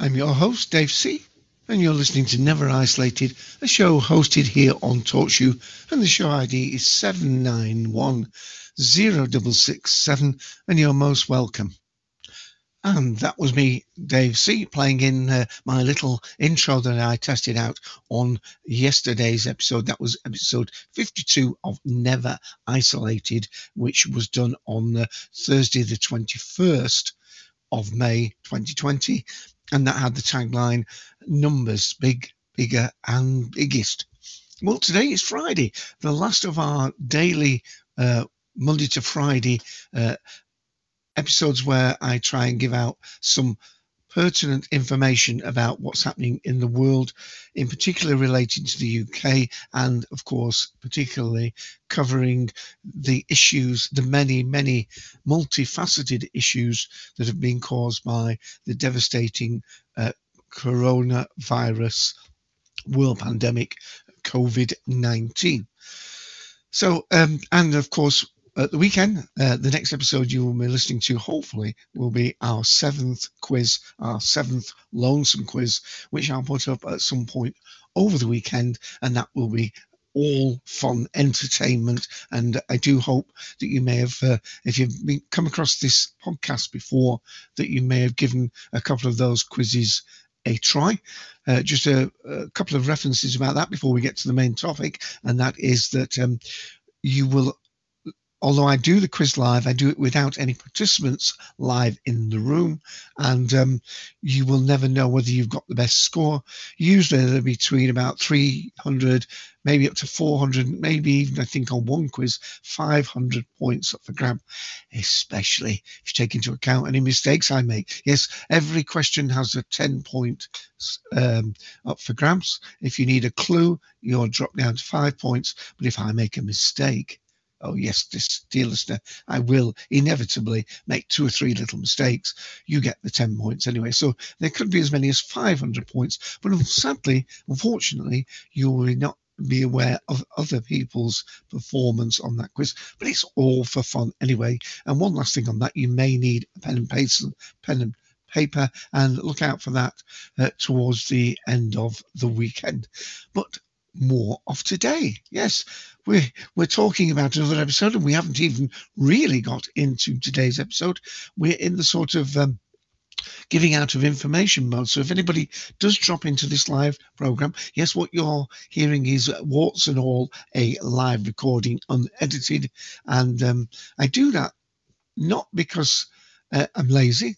I'm your host, Dave C., and you're listening to Never Isolated, a show hosted here on TalkShoe, and the show ID is 791067, and you're most welcome. And that was me, Dave C, playing in uh, my little intro that I tested out on yesterday's episode. That was episode 52 of Never Isolated, which was done on uh, Thursday, the 21st of May 2020. And that had the tagline Numbers Big, Bigger, and Biggest. Well, today is Friday, the last of our daily uh, Monday to Friday uh, episodes where I try and give out some pertinent information about what's happening in the world, in particular relating to the UK, and of course, particularly covering the issues, the many, many multifaceted issues that have been caused by the devastating uh, coronavirus world pandemic, COVID 19. So, um, and of course, at the weekend, uh, the next episode you will be listening to, hopefully, will be our seventh quiz, our seventh lonesome quiz, which I'll put up at some point over the weekend, and that will be all fun entertainment. And I do hope that you may have, uh, if you've been, come across this podcast before, that you may have given a couple of those quizzes a try. Uh, just a, a, couple of references about that before we get to the main topic, and that is that um, you will although I do the quiz live, I do it without any participants live in the room, and um, you will never know whether you've got the best score. Usually they're between about 300, maybe up to 400, maybe even I think on one quiz, 500 points up for grab, especially if you take into account any mistakes I make. Yes, every question has a 10 point um, up for grabs. If you need a clue, you're dropped down to five points, but if I make a mistake, oh yes, this dear listener, I will inevitably make two or three little mistakes. You get the 10 points anyway. So there could be as many as 500 points. But sadly, unfortunately, you will not be aware of other people's performance on that quiz. But it's all for fun anyway. And one last thing on that, you may need a pen and paper, pen and paper, and look out for that uh, towards the end of the weekend. But more of today. Yes, we're, we're talking about another episode, and we haven't even really got into today's episode. We're in the sort of um, giving out of information mode. So if anybody does drop into this live program, yes, what you're hearing is warts and all a live recording, unedited. And um, I do that not because uh, I'm lazy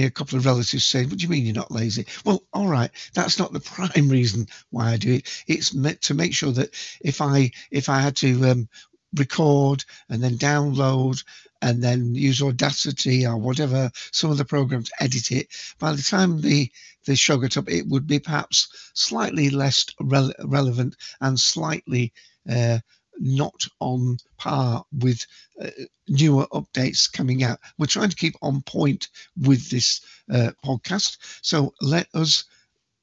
a couple of relatives saying, What do you mean you're not lazy? Well, all right, that's not the prime reason why I do it. It's meant to make sure that if I if I had to um, record and then download and then use Audacity or whatever some of the programs edit it, by the time the the show got up, it would be perhaps slightly less re- relevant and slightly uh, not on par with uh, newer updates coming out. We're trying to keep on point with this uh, podcast. So let us,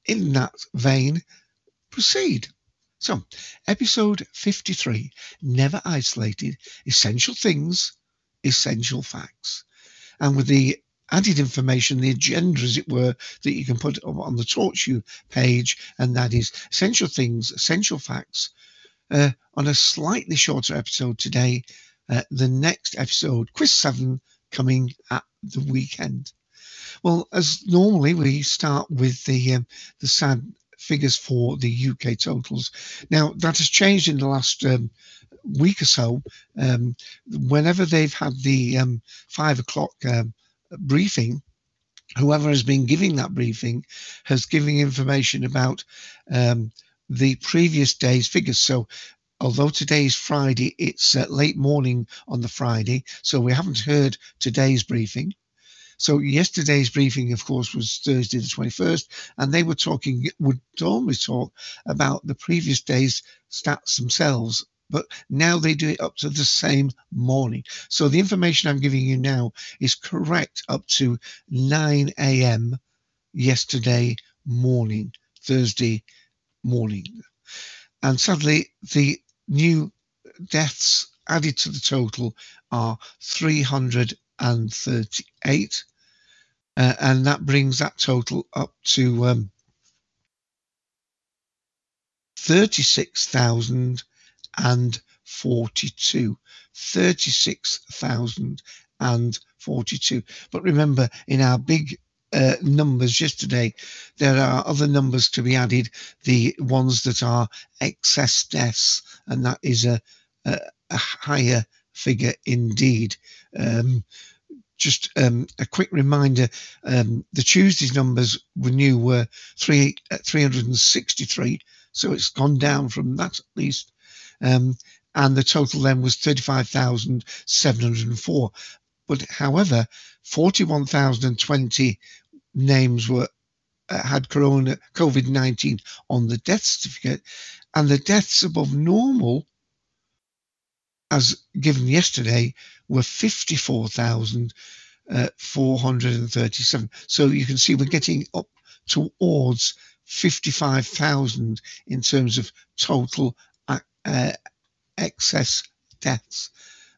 in that vein, proceed. So, episode 53 Never Isolated Essential Things, Essential Facts. And with the added information, the agenda, as it were, that you can put on the TalkShoe page, and that is essential things, essential facts, uh, on a slightly shorter episode today. Uh, the next episode, Quiz 7, coming at the weekend. Well, as normally, we start with the um, the sad figures for the UK totals. Now, that has changed in the last um, week or so. Um, whenever they've had the um, five o'clock um, briefing, whoever has been giving that briefing has given information about um, the previous day's figures. So although today is Friday, it's uh, late morning on the Friday, so we haven't heard today's briefing. So yesterday's briefing, of course, was Thursday the 21st, and they were talking, would normally talk about the previous day's stats themselves, but now they do it up to the same morning. So the information I'm giving you now is correct up to 9 a.m. yesterday morning, Thursday morning. And sadly, the new deaths added to the total are 338. Uh, and that brings that total up to um, 36,042. 36,042. But remember, in our big uh, numbers yesterday. There are other numbers to be added, the ones that are excess deaths, and that is a, a, a higher figure indeed. Um, just um, a quick reminder um, the Tuesday's numbers we knew were three, uh, 363, so it's gone down from that at least. Um, and the total then was 35,704. But however, 41,020 names were uh, had corona COVID 19 on the death certificate, and the deaths above normal, as given yesterday, were 54,437. Uh, so you can see we're getting up towards 55,000 in terms of total uh, uh excess deaths.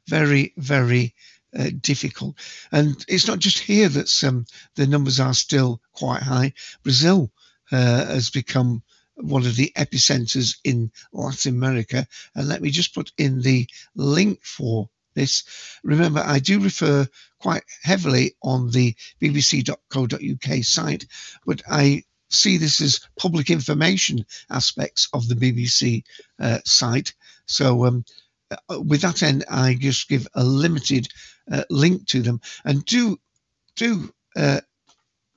Very, very uh, difficult. And it's not just here that um, the numbers are still quite high. Brazil uh, has become one of the epicenters in Latin America. And let me just put in the link for this. Remember, I do refer quite heavily on the bbc.co.uk site, but I see this as public information aspects of the BBC uh, site. So um, with that end, I just give a limited uh, link to them and do do uh,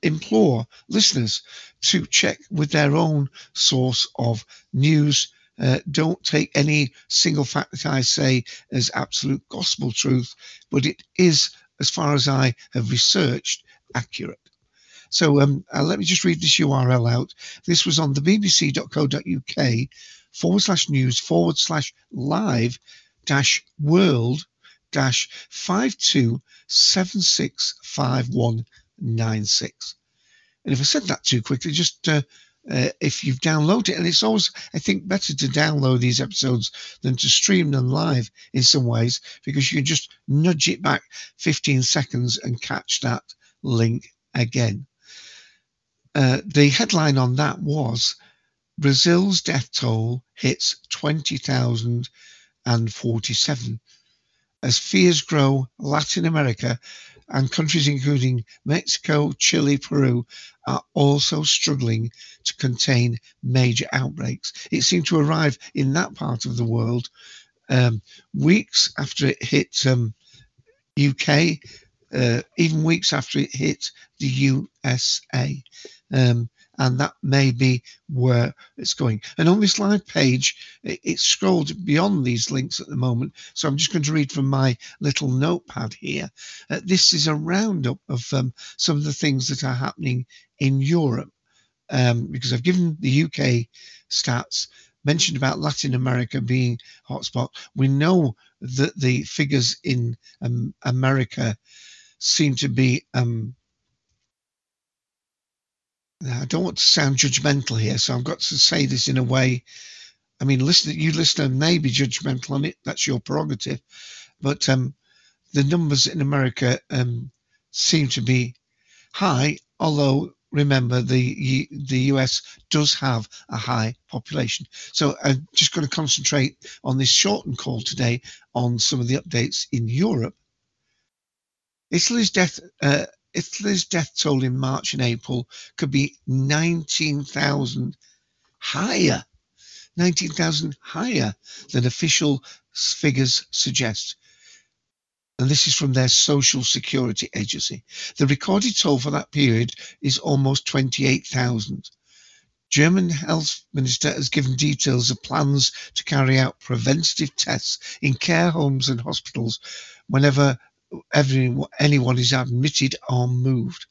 implore listeners to check with their own source of news. Uh, don't take any single fact that I say as absolute gospel truth, but it is, as far as I have researched, accurate. So um, uh, let me just read this URL out. This was on the bbc.co.uk forward slash news forward slash live dash world dash five two seven six five one nine six. And if I said that too quickly, just uh, uh, if you've downloaded it, and it's always, I think, better to download these episodes than to stream them live in some ways, because you can just nudge it back 15 seconds and catch that link again. Uh, the headline on that was Brazil's death toll hits 20,000 and 47. As fears grow, Latin America and countries including Mexico, Chile, Peru are also struggling to contain major outbreaks. It seemed to arrive in that part of the world um, weeks after it hit um, UK, uh, even weeks after it hit the USA. Um, and that may be where it's going. And on this live page, it's scrolled beyond these links at the moment. So I'm just going to read from my little notepad here. Uh, this is a roundup of um, some of the things that are happening in Europe um, because I've given the UK stats mentioned about Latin America being hotspot. We know that the figures in um, America seem to be um, I don't want to sound judgmental here, so I've got to say this in a way. I mean, listen, you listener may be judgmental on it. That's your prerogative. But um, the numbers in America um, seem to be high, although remember the the US does have a high population. So I'm just going to concentrate on this shortened call today on some of the updates in Europe. Italy's death uh, Italy's death toll in March and April could be 19,000 higher, 19,000 higher than official figures suggest. And this is from their Social Security Agency. The recorded toll for that period is almost 28,000. German health minister has given details of plans to carry out preventative tests in care homes and hospitals whenever every, anyone is admitted or moved.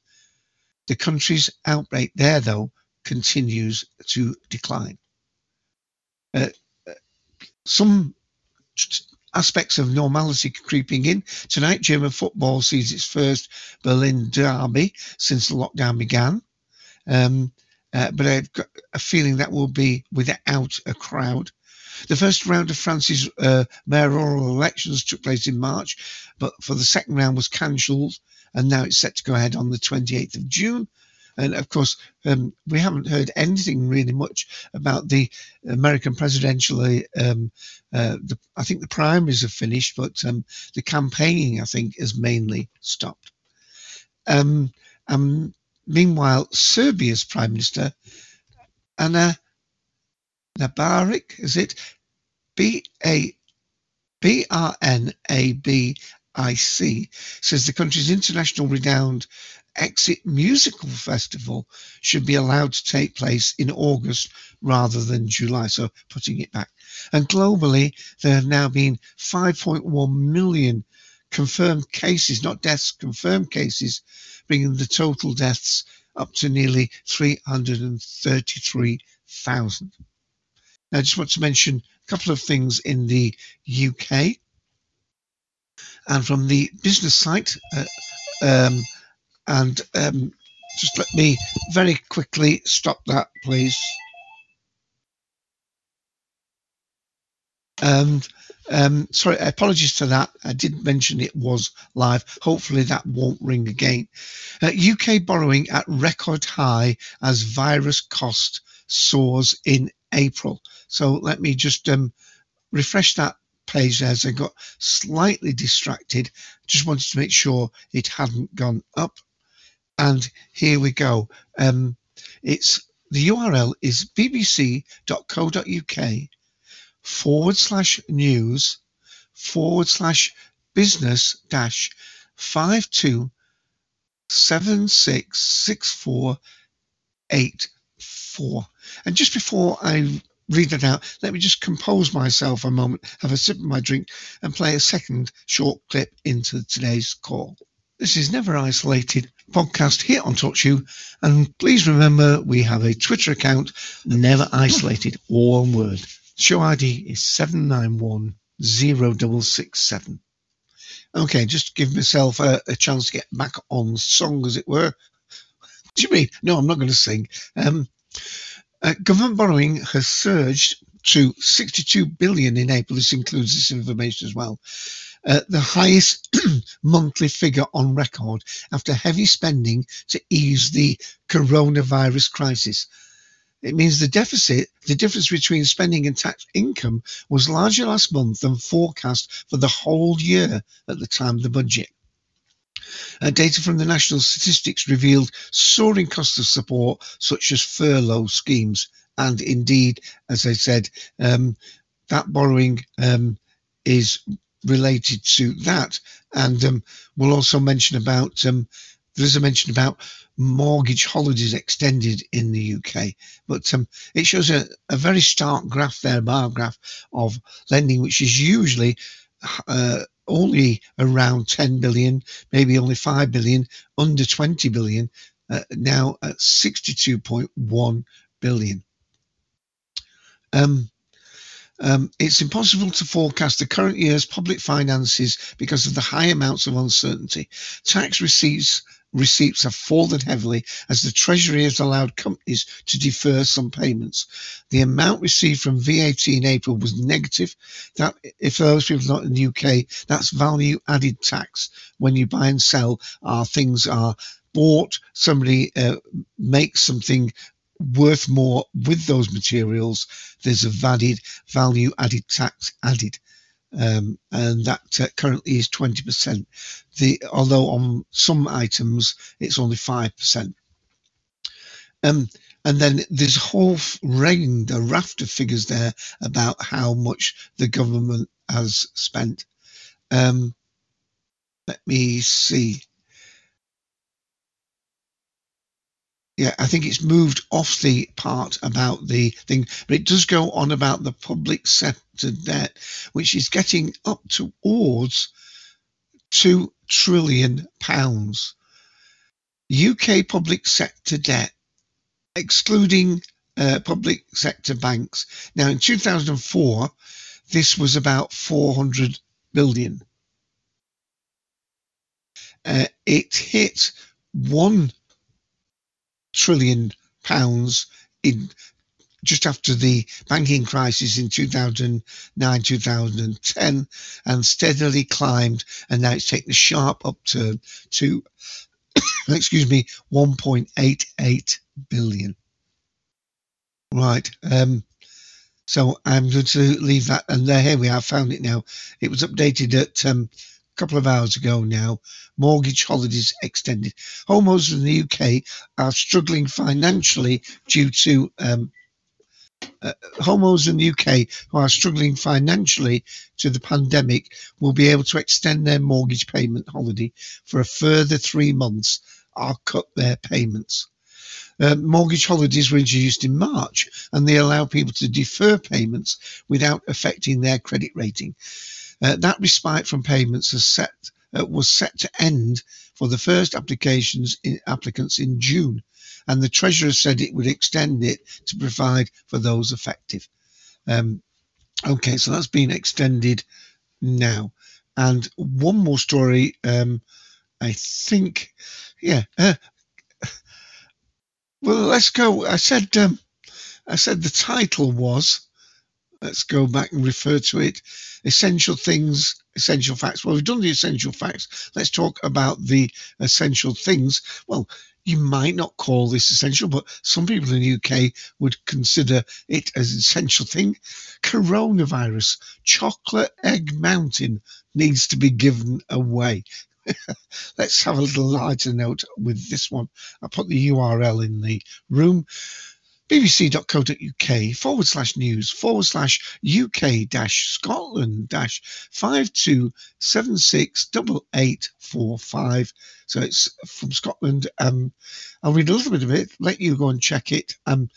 The country's outbreak there, though, continues to decline. Uh, some aspects of normality creeping in. Tonight, German football sees its first Berlin derby since the lockdown began. Um, uh, but I've got a feeling that will be without a crowd. The first round of France's uh, mayoral elections took place in March, but for the second round was cancelled, and now it's set to go ahead on the 28th of June. And of course, um, we haven't heard anything really much about the American presidential. Um, uh, the, I think the primaries have finished, but um, the campaigning, I think, is mainly stopped. Um, meanwhile, Serbia's Prime Minister, Ana Nabaric, is it? B A B R N A B I C, says the country's international renowned Exit Musical Festival should be allowed to take place in August rather than July, so putting it back. And globally, there have now been 5.1 million confirmed cases, not deaths, confirmed cases, bringing the total deaths up to nearly 333,000. I just want to mention a couple of things in the UK. And from the business site, uh, um, and um, just let me very quickly stop that, please. And um, sorry, apologies to that. I did mention it was live. Hopefully that won't ring again. Uh, UK borrowing at record high as virus cost soars in April. So let me just um, refresh that page as I got slightly distracted. Just wanted to make sure it hadn't gone up and here we go. Um, it's the URL is bbc.co.uk forward slash news forward slash business dash five two seven six six four eight four. And just before I read it out, let me just compose myself a moment, have a sip of my drink, and play a second short clip into today's call. This is Never Isolated podcast here on TalkShoe. And please remember we have a Twitter account, Never Isolated, all one word. Show ID is 7910667. Okay, just give myself a, a, chance to get back on song, as it were. What do you mean? No, I'm not going to sing. Um, government borrowing has surged to 62 billion in April. This includes this information as well uh, the highest monthly figure on record after heavy spending to ease the coronavirus crisis. It means the deficit, the difference between spending and tax income, was larger last month than forecast for the whole year at the time of the budget. Uh, data from the National Statistics revealed soaring costs of support, such as furlough schemes. And indeed, as I said, um, that borrowing um, is related to that. And um, we'll also mention about um, there's a mention about mortgage holidays extended in the UK, but um, it shows a, a very stark graph there, bar graph of lending, which is usually uh, only around 10 billion, maybe only 5 billion, under 20 billion, uh, now at 62.1 billion. Um, um, it's impossible to forecast the current year's public finances because of the high amounts of uncertainty. Tax receipts receipts have fallen heavily as the Treasury has allowed companies to defer some payments. The amount received from VAT in April was negative. That, if those people are not in the UK, that's value added tax. When you buy and sell, our things are bought, somebody uh, makes something worth more with those materials, there's a valid value added tax added. Um, and that uh, currently is 20%. The although on some items it's only five percent. Um, and then there's a whole range, a raft of figures there about how much the government has spent. Um, let me see. Yeah, I think it's moved off the part about the thing, but it does go on about the public sector debt, which is getting up towards two trillion pounds. UK public sector debt, excluding uh, public sector banks. Now, in 2004, this was about 400 billion. Uh, it hit 1 trillion pounds in just after the banking crisis in 2009 2010 and steadily climbed and now it's taken a sharp upturn to excuse me 1.88 billion. Right um so i'm going to leave that and there here we are found it now. It was updated at um couple of hours ago now mortgage holidays extended homeowners in the uk are struggling financially due to um, uh, homeowners in the UK who are struggling financially to the pandemic will be able to extend their mortgage payment holiday for a further three months or cut their payments. Uh, mortgage holidays were introduced in March and they allow people to defer payments without affecting their credit rating. Uh, that respite from payments set, uh, was set to end for the first applications in, applicants in June and the Treasurer said it would extend it to provide for those affected. Um, okay, so that's been extended now. And one more story, um, I think, yeah. Uh, well, let's go. I said, um, I said the title was. Let's go back and refer to it. Essential things, essential facts. Well, we've done the essential facts. Let's talk about the essential things. Well, you might not call this essential, but some people in the UK would consider it as an essential thing. Coronavirus, chocolate egg mountain needs to be given away. Let's have a little lighter note with this one. I put the URL in the room bbc.co.uk forward slash news forward slash UK dash Scotland dash 52768845. So it's from Scotland. Um, I'll read a little bit of it, let you go and check it. Um,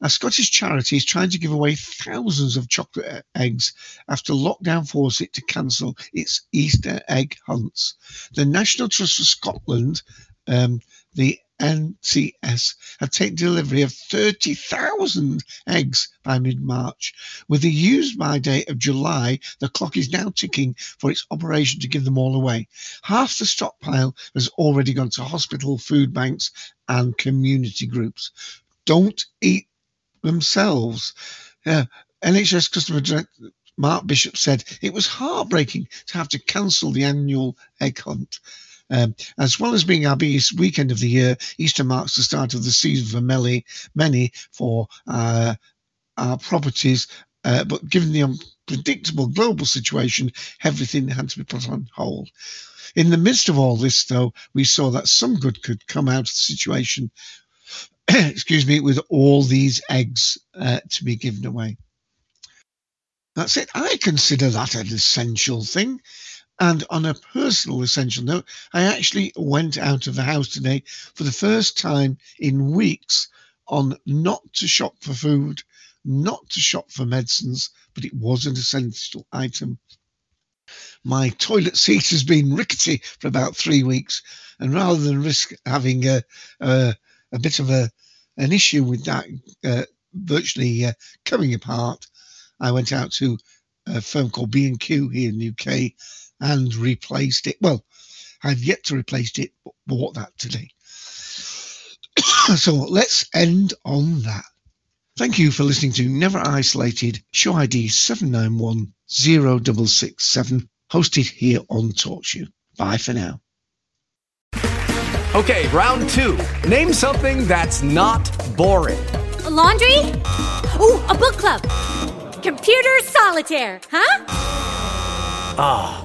a Scottish charity is trying to give away thousands of chocolate eggs after lockdown forced it to cancel its Easter egg hunts. The National Trust for Scotland um, the NTS have taken delivery of 30,000 eggs by mid March. With the use by date of July, the clock is now ticking for its operation to give them all away. Half the stockpile has already gone to hospital, food banks, and community groups. Don't eat themselves. Uh, yeah. NTS customer director Mark Bishop said it was heartbreaking to have to cancel the annual egg hunt. Um, as well as being our biggest weekend of the year, Easter marks the start of the season for many, many for uh, our properties. Uh, but given the unpredictable global situation, everything had to be put on hold. In the midst of all this, though, we saw that some good could come out of the situation. excuse me, with all these eggs uh, to be given away. That's it. I consider that an essential thing. And on a personal essential note, I actually went out of the house today for the first time in weeks on not to shop for food, not to shop for medicines, but it was an essential item. My toilet seat has been rickety for about three weeks, and rather than risk having a, a, a bit of a an issue with that uh, virtually uh, coming apart, I went out to a firm called B&Q here in the UK and replaced it. Well, I've yet to replace it, but bought that today. so let's end on that. Thank you for listening to Never Isolated, show ID 7910667, hosted here on TalkShoe. Bye for now. Okay, round two. Name something that's not boring. A laundry? Ooh, a book club. Computer solitaire, huh? Ah.